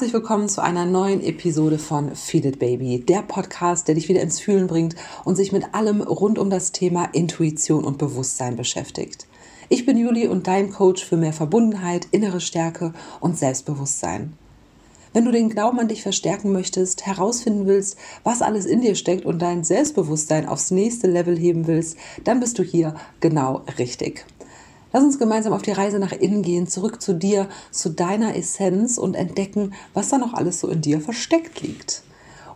Herzlich willkommen zu einer neuen Episode von Feed It Baby, der Podcast, der dich wieder ins Fühlen bringt und sich mit allem rund um das Thema Intuition und Bewusstsein beschäftigt. Ich bin Juli und dein Coach für mehr Verbundenheit, innere Stärke und Selbstbewusstsein. Wenn du den Glauben an dich verstärken möchtest, herausfinden willst, was alles in dir steckt und dein Selbstbewusstsein aufs nächste Level heben willst, dann bist du hier genau richtig. Lass uns gemeinsam auf die Reise nach innen gehen, zurück zu dir, zu deiner Essenz und entdecken, was da noch alles so in dir versteckt liegt.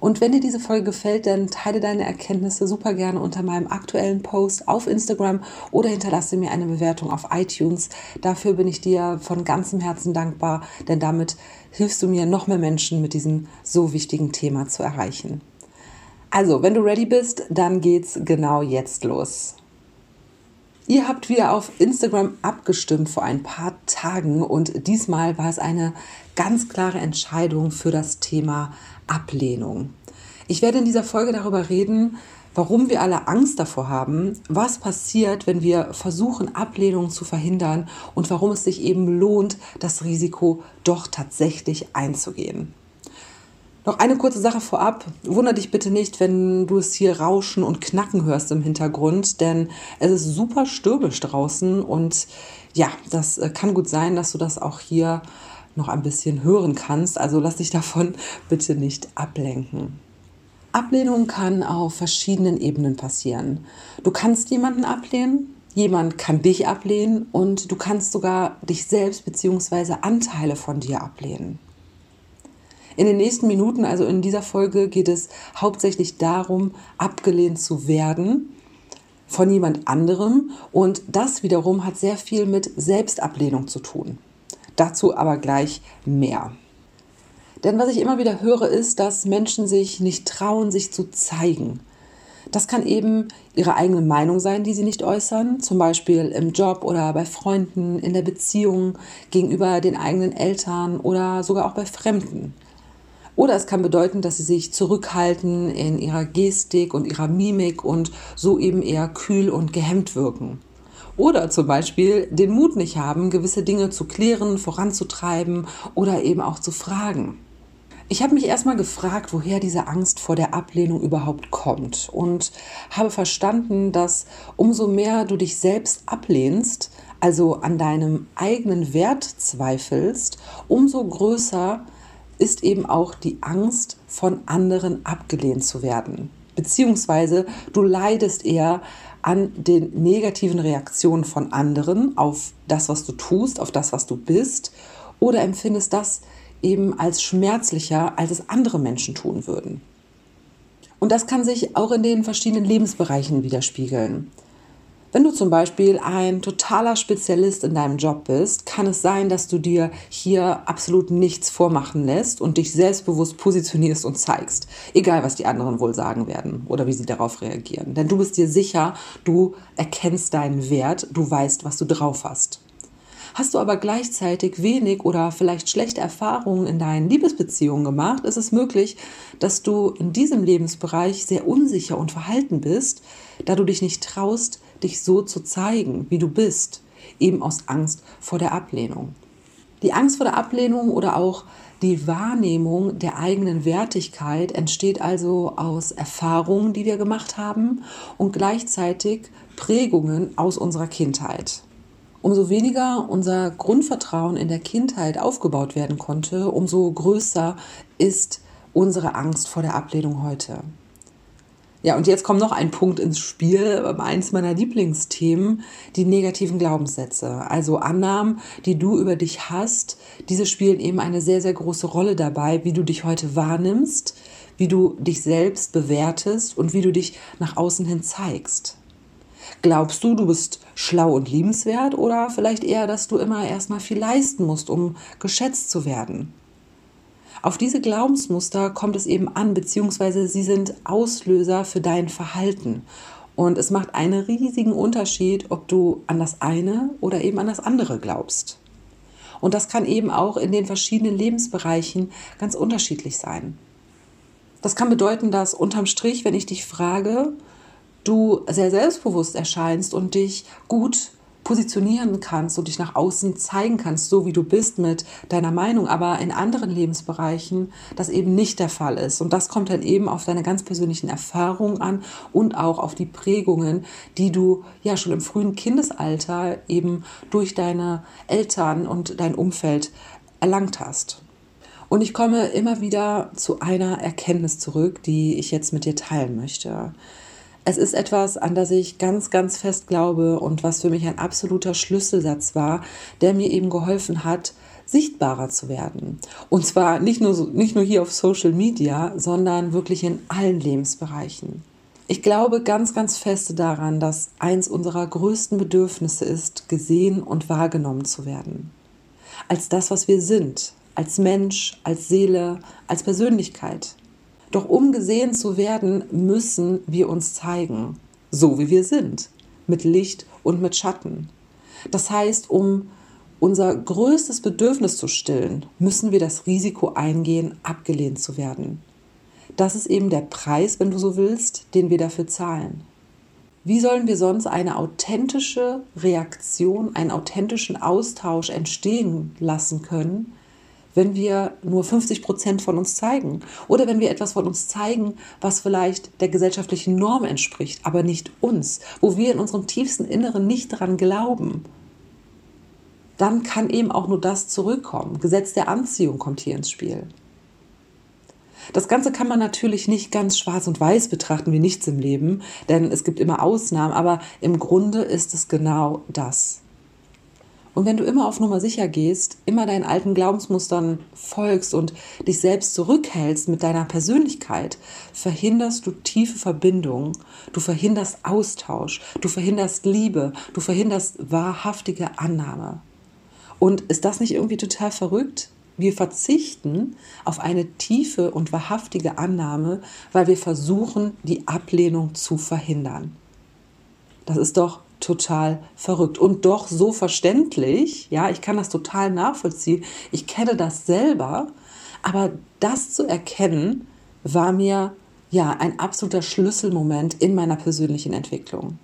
Und wenn dir diese Folge gefällt, dann teile deine Erkenntnisse super gerne unter meinem aktuellen Post auf Instagram oder hinterlasse mir eine Bewertung auf iTunes. Dafür bin ich dir von ganzem Herzen dankbar, denn damit hilfst du mir, noch mehr Menschen mit diesem so wichtigen Thema zu erreichen. Also, wenn du ready bist, dann geht's genau jetzt los. Ihr habt wieder auf Instagram abgestimmt vor ein paar Tagen und diesmal war es eine ganz klare Entscheidung für das Thema Ablehnung. Ich werde in dieser Folge darüber reden, warum wir alle Angst davor haben, was passiert, wenn wir versuchen, Ablehnung zu verhindern und warum es sich eben lohnt, das Risiko doch tatsächlich einzugehen. Noch eine kurze Sache vorab. Wunder dich bitte nicht, wenn du es hier rauschen und knacken hörst im Hintergrund, denn es ist super stürmisch draußen und ja, das äh, kann gut sein, dass du das auch hier noch ein bisschen hören kannst. Also lass dich davon bitte nicht ablenken. Ablehnung kann auf verschiedenen Ebenen passieren. Du kannst jemanden ablehnen, jemand kann dich ablehnen und du kannst sogar dich selbst bzw. Anteile von dir ablehnen. In den nächsten Minuten, also in dieser Folge, geht es hauptsächlich darum, abgelehnt zu werden von jemand anderem. Und das wiederum hat sehr viel mit Selbstablehnung zu tun. Dazu aber gleich mehr. Denn was ich immer wieder höre, ist, dass Menschen sich nicht trauen, sich zu zeigen. Das kann eben ihre eigene Meinung sein, die sie nicht äußern, zum Beispiel im Job oder bei Freunden, in der Beziehung, gegenüber den eigenen Eltern oder sogar auch bei Fremden. Oder es kann bedeuten, dass sie sich zurückhalten in ihrer Gestik und ihrer Mimik und so eben eher kühl und gehemmt wirken. Oder zum Beispiel den Mut nicht haben, gewisse Dinge zu klären, voranzutreiben oder eben auch zu fragen. Ich habe mich erstmal gefragt, woher diese Angst vor der Ablehnung überhaupt kommt und habe verstanden, dass umso mehr du dich selbst ablehnst, also an deinem eigenen Wert zweifelst, umso größer ist eben auch die Angst, von anderen abgelehnt zu werden. Beziehungsweise du leidest eher an den negativen Reaktionen von anderen auf das, was du tust, auf das, was du bist, oder empfindest das eben als schmerzlicher, als es andere Menschen tun würden. Und das kann sich auch in den verschiedenen Lebensbereichen widerspiegeln. Wenn du zum Beispiel ein totaler Spezialist in deinem Job bist, kann es sein, dass du dir hier absolut nichts vormachen lässt und dich selbstbewusst positionierst und zeigst. Egal, was die anderen wohl sagen werden oder wie sie darauf reagieren. Denn du bist dir sicher, du erkennst deinen Wert, du weißt, was du drauf hast. Hast du aber gleichzeitig wenig oder vielleicht schlechte Erfahrungen in deinen Liebesbeziehungen gemacht, ist es möglich, dass du in diesem Lebensbereich sehr unsicher und verhalten bist, da du dich nicht traust, dich so zu zeigen, wie du bist, eben aus Angst vor der Ablehnung. Die Angst vor der Ablehnung oder auch die Wahrnehmung der eigenen Wertigkeit entsteht also aus Erfahrungen, die wir gemacht haben und gleichzeitig Prägungen aus unserer Kindheit. Umso weniger unser Grundvertrauen in der Kindheit aufgebaut werden konnte, umso größer ist unsere Angst vor der Ablehnung heute. Ja, und jetzt kommt noch ein Punkt ins Spiel, eins meiner Lieblingsthemen, die negativen Glaubenssätze. Also Annahmen, die du über dich hast, diese spielen eben eine sehr, sehr große Rolle dabei, wie du dich heute wahrnimmst, wie du dich selbst bewertest und wie du dich nach außen hin zeigst. Glaubst du, du bist schlau und liebenswert oder vielleicht eher, dass du immer erstmal viel leisten musst, um geschätzt zu werden? Auf diese Glaubensmuster kommt es eben an, beziehungsweise sie sind Auslöser für dein Verhalten. Und es macht einen riesigen Unterschied, ob du an das eine oder eben an das andere glaubst. Und das kann eben auch in den verschiedenen Lebensbereichen ganz unterschiedlich sein. Das kann bedeuten, dass unterm Strich, wenn ich dich frage, du sehr selbstbewusst erscheinst und dich gut positionieren kannst und dich nach außen zeigen kannst, so wie du bist mit deiner Meinung, aber in anderen Lebensbereichen das eben nicht der Fall ist. Und das kommt dann eben auf deine ganz persönlichen Erfahrungen an und auch auf die Prägungen, die du ja schon im frühen Kindesalter eben durch deine Eltern und dein Umfeld erlangt hast. Und ich komme immer wieder zu einer Erkenntnis zurück, die ich jetzt mit dir teilen möchte. Es ist etwas, an das ich ganz, ganz fest glaube und was für mich ein absoluter Schlüsselsatz war, der mir eben geholfen hat, sichtbarer zu werden. Und zwar nicht nur, nicht nur hier auf Social Media, sondern wirklich in allen Lebensbereichen. Ich glaube ganz, ganz fest daran, dass eins unserer größten Bedürfnisse ist, gesehen und wahrgenommen zu werden. Als das, was wir sind, als Mensch, als Seele, als Persönlichkeit. Doch um gesehen zu werden, müssen wir uns zeigen, so wie wir sind, mit Licht und mit Schatten. Das heißt, um unser größtes Bedürfnis zu stillen, müssen wir das Risiko eingehen, abgelehnt zu werden. Das ist eben der Preis, wenn du so willst, den wir dafür zahlen. Wie sollen wir sonst eine authentische Reaktion, einen authentischen Austausch entstehen lassen können, wenn wir nur 50 Prozent von uns zeigen oder wenn wir etwas von uns zeigen, was vielleicht der gesellschaftlichen Norm entspricht, aber nicht uns, wo wir in unserem tiefsten Inneren nicht daran glauben, dann kann eben auch nur das zurückkommen. Gesetz der Anziehung kommt hier ins Spiel. Das Ganze kann man natürlich nicht ganz schwarz und weiß betrachten wie nichts im Leben, denn es gibt immer Ausnahmen, aber im Grunde ist es genau das. Und wenn du immer auf Nummer sicher gehst, immer deinen alten Glaubensmustern folgst und dich selbst zurückhältst mit deiner Persönlichkeit, verhinderst du tiefe Verbindungen, du verhinderst Austausch, du verhinderst Liebe, du verhinderst wahrhaftige Annahme. Und ist das nicht irgendwie total verrückt? Wir verzichten auf eine tiefe und wahrhaftige Annahme, weil wir versuchen, die Ablehnung zu verhindern. Das ist doch total verrückt und doch so verständlich. Ja, ich kann das total nachvollziehen. Ich kenne das selber, aber das zu erkennen war mir ja ein absoluter Schlüsselmoment in meiner persönlichen Entwicklung.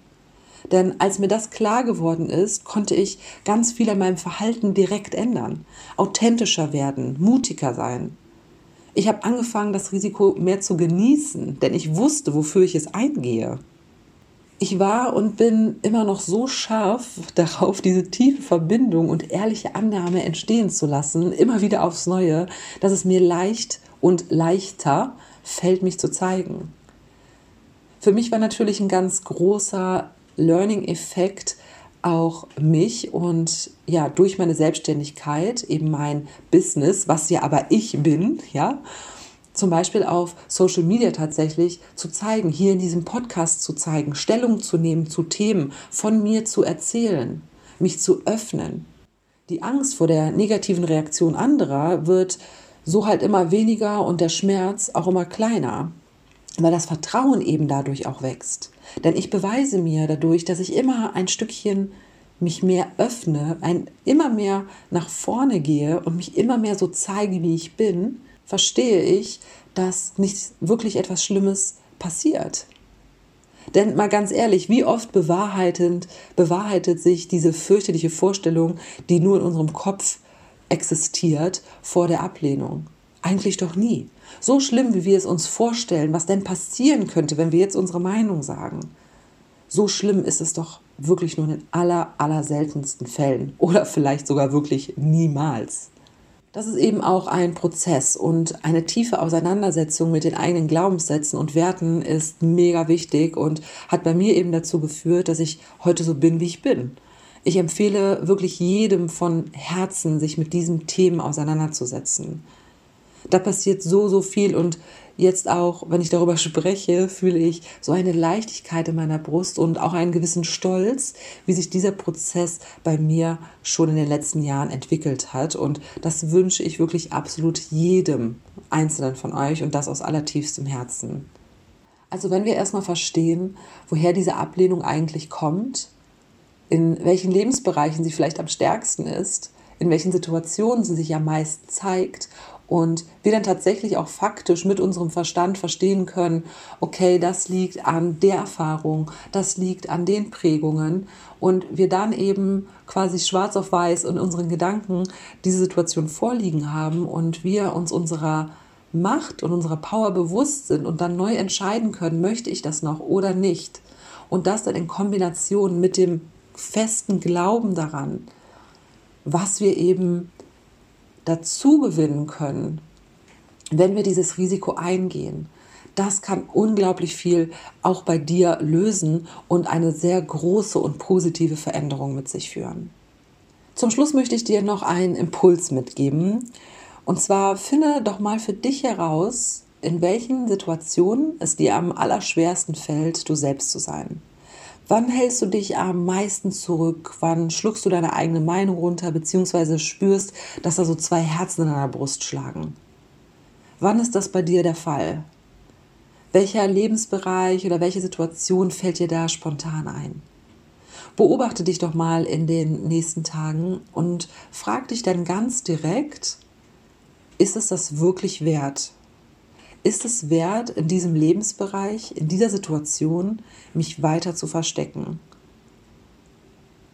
Denn als mir das klar geworden ist, konnte ich ganz viel an meinem Verhalten direkt ändern, authentischer werden, mutiger sein. Ich habe angefangen, das Risiko mehr zu genießen, denn ich wusste, wofür ich es eingehe ich war und bin immer noch so scharf darauf, diese tiefe Verbindung und ehrliche Annahme entstehen zu lassen, immer wieder aufs Neue, dass es mir leicht und leichter fällt, mich zu zeigen. Für mich war natürlich ein ganz großer Learning-Effekt auch mich und ja, durch meine Selbstständigkeit, eben mein Business, was ja aber ich bin, ja, zum Beispiel auf Social Media tatsächlich zu zeigen, hier in diesem Podcast zu zeigen, Stellung zu nehmen zu Themen, von mir zu erzählen, mich zu öffnen. Die Angst vor der negativen Reaktion anderer wird so halt immer weniger und der Schmerz auch immer kleiner, weil das Vertrauen eben dadurch auch wächst. Denn ich beweise mir dadurch, dass ich immer ein Stückchen mich mehr öffne, ein immer mehr nach vorne gehe und mich immer mehr so zeige, wie ich bin, verstehe ich, dass nicht wirklich etwas Schlimmes passiert. Denn mal ganz ehrlich, wie oft bewahrheitend, bewahrheitet sich diese fürchterliche Vorstellung, die nur in unserem Kopf existiert, vor der Ablehnung? Eigentlich doch nie. So schlimm, wie wir es uns vorstellen, was denn passieren könnte, wenn wir jetzt unsere Meinung sagen. So schlimm ist es doch wirklich nur in den aller, aller seltensten Fällen oder vielleicht sogar wirklich niemals. Das ist eben auch ein Prozess und eine tiefe Auseinandersetzung mit den eigenen Glaubenssätzen und Werten ist mega wichtig und hat bei mir eben dazu geführt, dass ich heute so bin, wie ich bin. Ich empfehle wirklich jedem von Herzen, sich mit diesen Themen auseinanderzusetzen. Da passiert so, so viel und jetzt auch, wenn ich darüber spreche, fühle ich so eine Leichtigkeit in meiner Brust und auch einen gewissen Stolz, wie sich dieser Prozess bei mir schon in den letzten Jahren entwickelt hat. Und das wünsche ich wirklich absolut jedem Einzelnen von euch und das aus allertiefstem Herzen. Also wenn wir erstmal verstehen, woher diese Ablehnung eigentlich kommt, in welchen Lebensbereichen sie vielleicht am stärksten ist, in welchen Situationen sie sich am meisten zeigt Und wir dann tatsächlich auch faktisch mit unserem Verstand verstehen können, okay, das liegt an der Erfahrung, das liegt an den Prägungen. Und wir dann eben quasi schwarz auf weiß in unseren Gedanken diese Situation vorliegen haben und wir uns unserer Macht und unserer Power bewusst sind und dann neu entscheiden können, möchte ich das noch oder nicht. Und das dann in Kombination mit dem festen Glauben daran, was wir eben dazu gewinnen können, wenn wir dieses Risiko eingehen. Das kann unglaublich viel auch bei dir lösen und eine sehr große und positive Veränderung mit sich führen. Zum Schluss möchte ich dir noch einen Impuls mitgeben. Und zwar finde doch mal für dich heraus, in welchen Situationen es dir am allerschwersten fällt, du selbst zu sein. Wann hältst du dich am meisten zurück? Wann schluckst du deine eigene Meinung runter, beziehungsweise spürst, dass da so zwei Herzen in deiner Brust schlagen? Wann ist das bei dir der Fall? Welcher Lebensbereich oder welche Situation fällt dir da spontan ein? Beobachte dich doch mal in den nächsten Tagen und frag dich dann ganz direkt, ist es das wirklich wert? Ist es wert, in diesem Lebensbereich, in dieser Situation, mich weiter zu verstecken?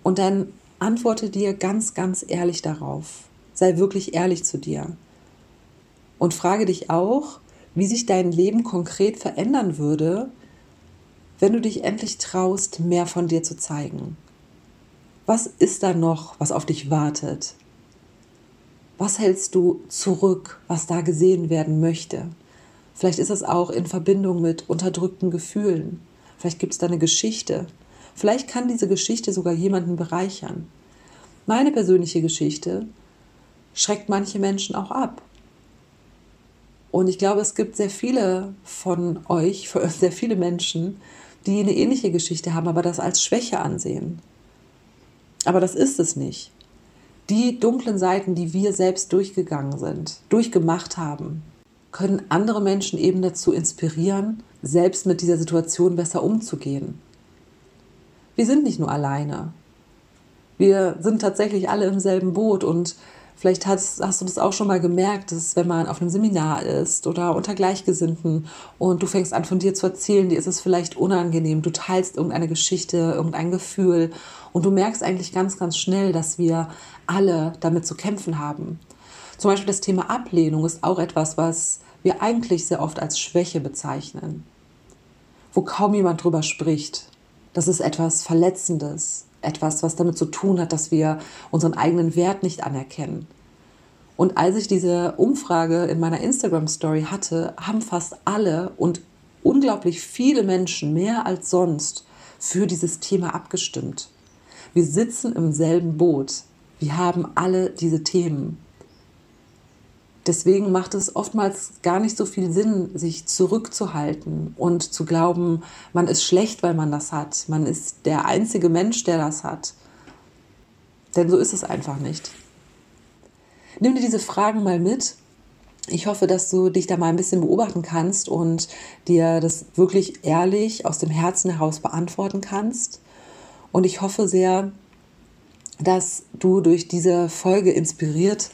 Und dann antworte dir ganz, ganz ehrlich darauf. Sei wirklich ehrlich zu dir. Und frage dich auch, wie sich dein Leben konkret verändern würde, wenn du dich endlich traust, mehr von dir zu zeigen. Was ist da noch, was auf dich wartet? Was hältst du zurück, was da gesehen werden möchte? Vielleicht ist es auch in Verbindung mit unterdrückten Gefühlen. Vielleicht gibt es da eine Geschichte. Vielleicht kann diese Geschichte sogar jemanden bereichern. Meine persönliche Geschichte schreckt manche Menschen auch ab. Und ich glaube, es gibt sehr viele von euch, sehr viele Menschen, die eine ähnliche Geschichte haben, aber das als Schwäche ansehen. Aber das ist es nicht. Die dunklen Seiten, die wir selbst durchgegangen sind, durchgemacht haben, können andere Menschen eben dazu inspirieren, selbst mit dieser Situation besser umzugehen. Wir sind nicht nur alleine. Wir sind tatsächlich alle im selben Boot und vielleicht hast, hast, du das auch schon mal gemerkt, dass wenn man auf einem Seminar ist oder unter Gleichgesinnten und du fängst an von dir zu erzählen, dir ist es vielleicht unangenehm, du teilst irgendeine Geschichte, irgendein Gefühl und du merkst eigentlich ganz, ganz schnell, dass wir alle damit zu kämpfen haben. Zum Beispiel das Thema Ablehnung ist auch etwas, was wir eigentlich sehr oft als Schwäche bezeichnen, wo kaum jemand drüber spricht. Das ist etwas Verletzendes, etwas, was damit zu tun hat, dass wir unseren eigenen Wert nicht anerkennen. Und als ich diese Umfrage in meiner Instagram-Story hatte, haben fast alle und unglaublich viele Menschen mehr als sonst für dieses Thema abgestimmt. Wir sitzen im selben Boot. Wir haben alle diese Themen. Deswegen macht es oftmals gar nicht so viel Sinn, sich zurückzuhalten und zu glauben, man ist schlecht, weil man das hat. Man ist der einzige Mensch, der das hat. Denn so ist es einfach nicht. Nimm dir diese Fragen mal mit. Ich hoffe, dass du dich da mal ein bisschen beobachten kannst und dir das wirklich ehrlich aus dem Herzen heraus beantworten kannst. Und ich hoffe sehr, dass du durch diese Folge inspiriert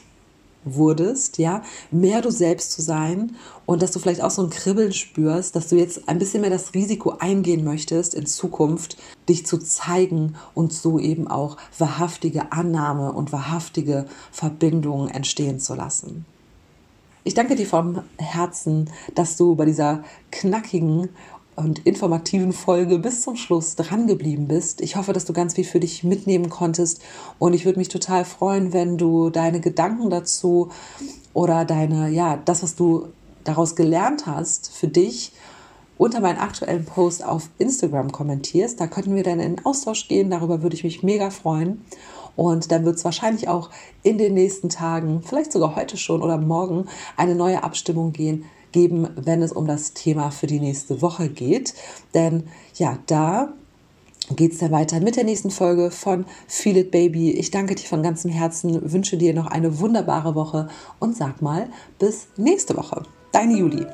wurdest, ja, mehr du selbst zu sein und dass du vielleicht auch so ein Kribbeln spürst, dass du jetzt ein bisschen mehr das Risiko eingehen möchtest, in Zukunft dich zu zeigen und so eben auch wahrhaftige Annahme und wahrhaftige Verbindungen entstehen zu lassen. Ich danke dir vom Herzen, dass du bei dieser knackigen und informativen Folge bis zum Schluss dran geblieben bist. Ich hoffe, dass du ganz viel für dich mitnehmen konntest und ich würde mich total freuen, wenn du deine Gedanken dazu oder deine, ja, das, was du daraus gelernt hast, für dich unter meinen aktuellen Post auf Instagram kommentierst. Da könnten wir dann in Austausch gehen. Darüber würde ich mich mega freuen. Und dann wird es wahrscheinlich auch in den nächsten Tagen, vielleicht sogar heute schon oder morgen, eine neue Abstimmung gehen, geben, wenn es um das Thema für die nächste Woche geht. Denn ja, da geht es dann weiter mit der nächsten Folge von Feel It Baby. Ich danke dir von ganzem Herzen, wünsche dir noch eine wunderbare Woche und sag mal bis nächste Woche. Deine Julie.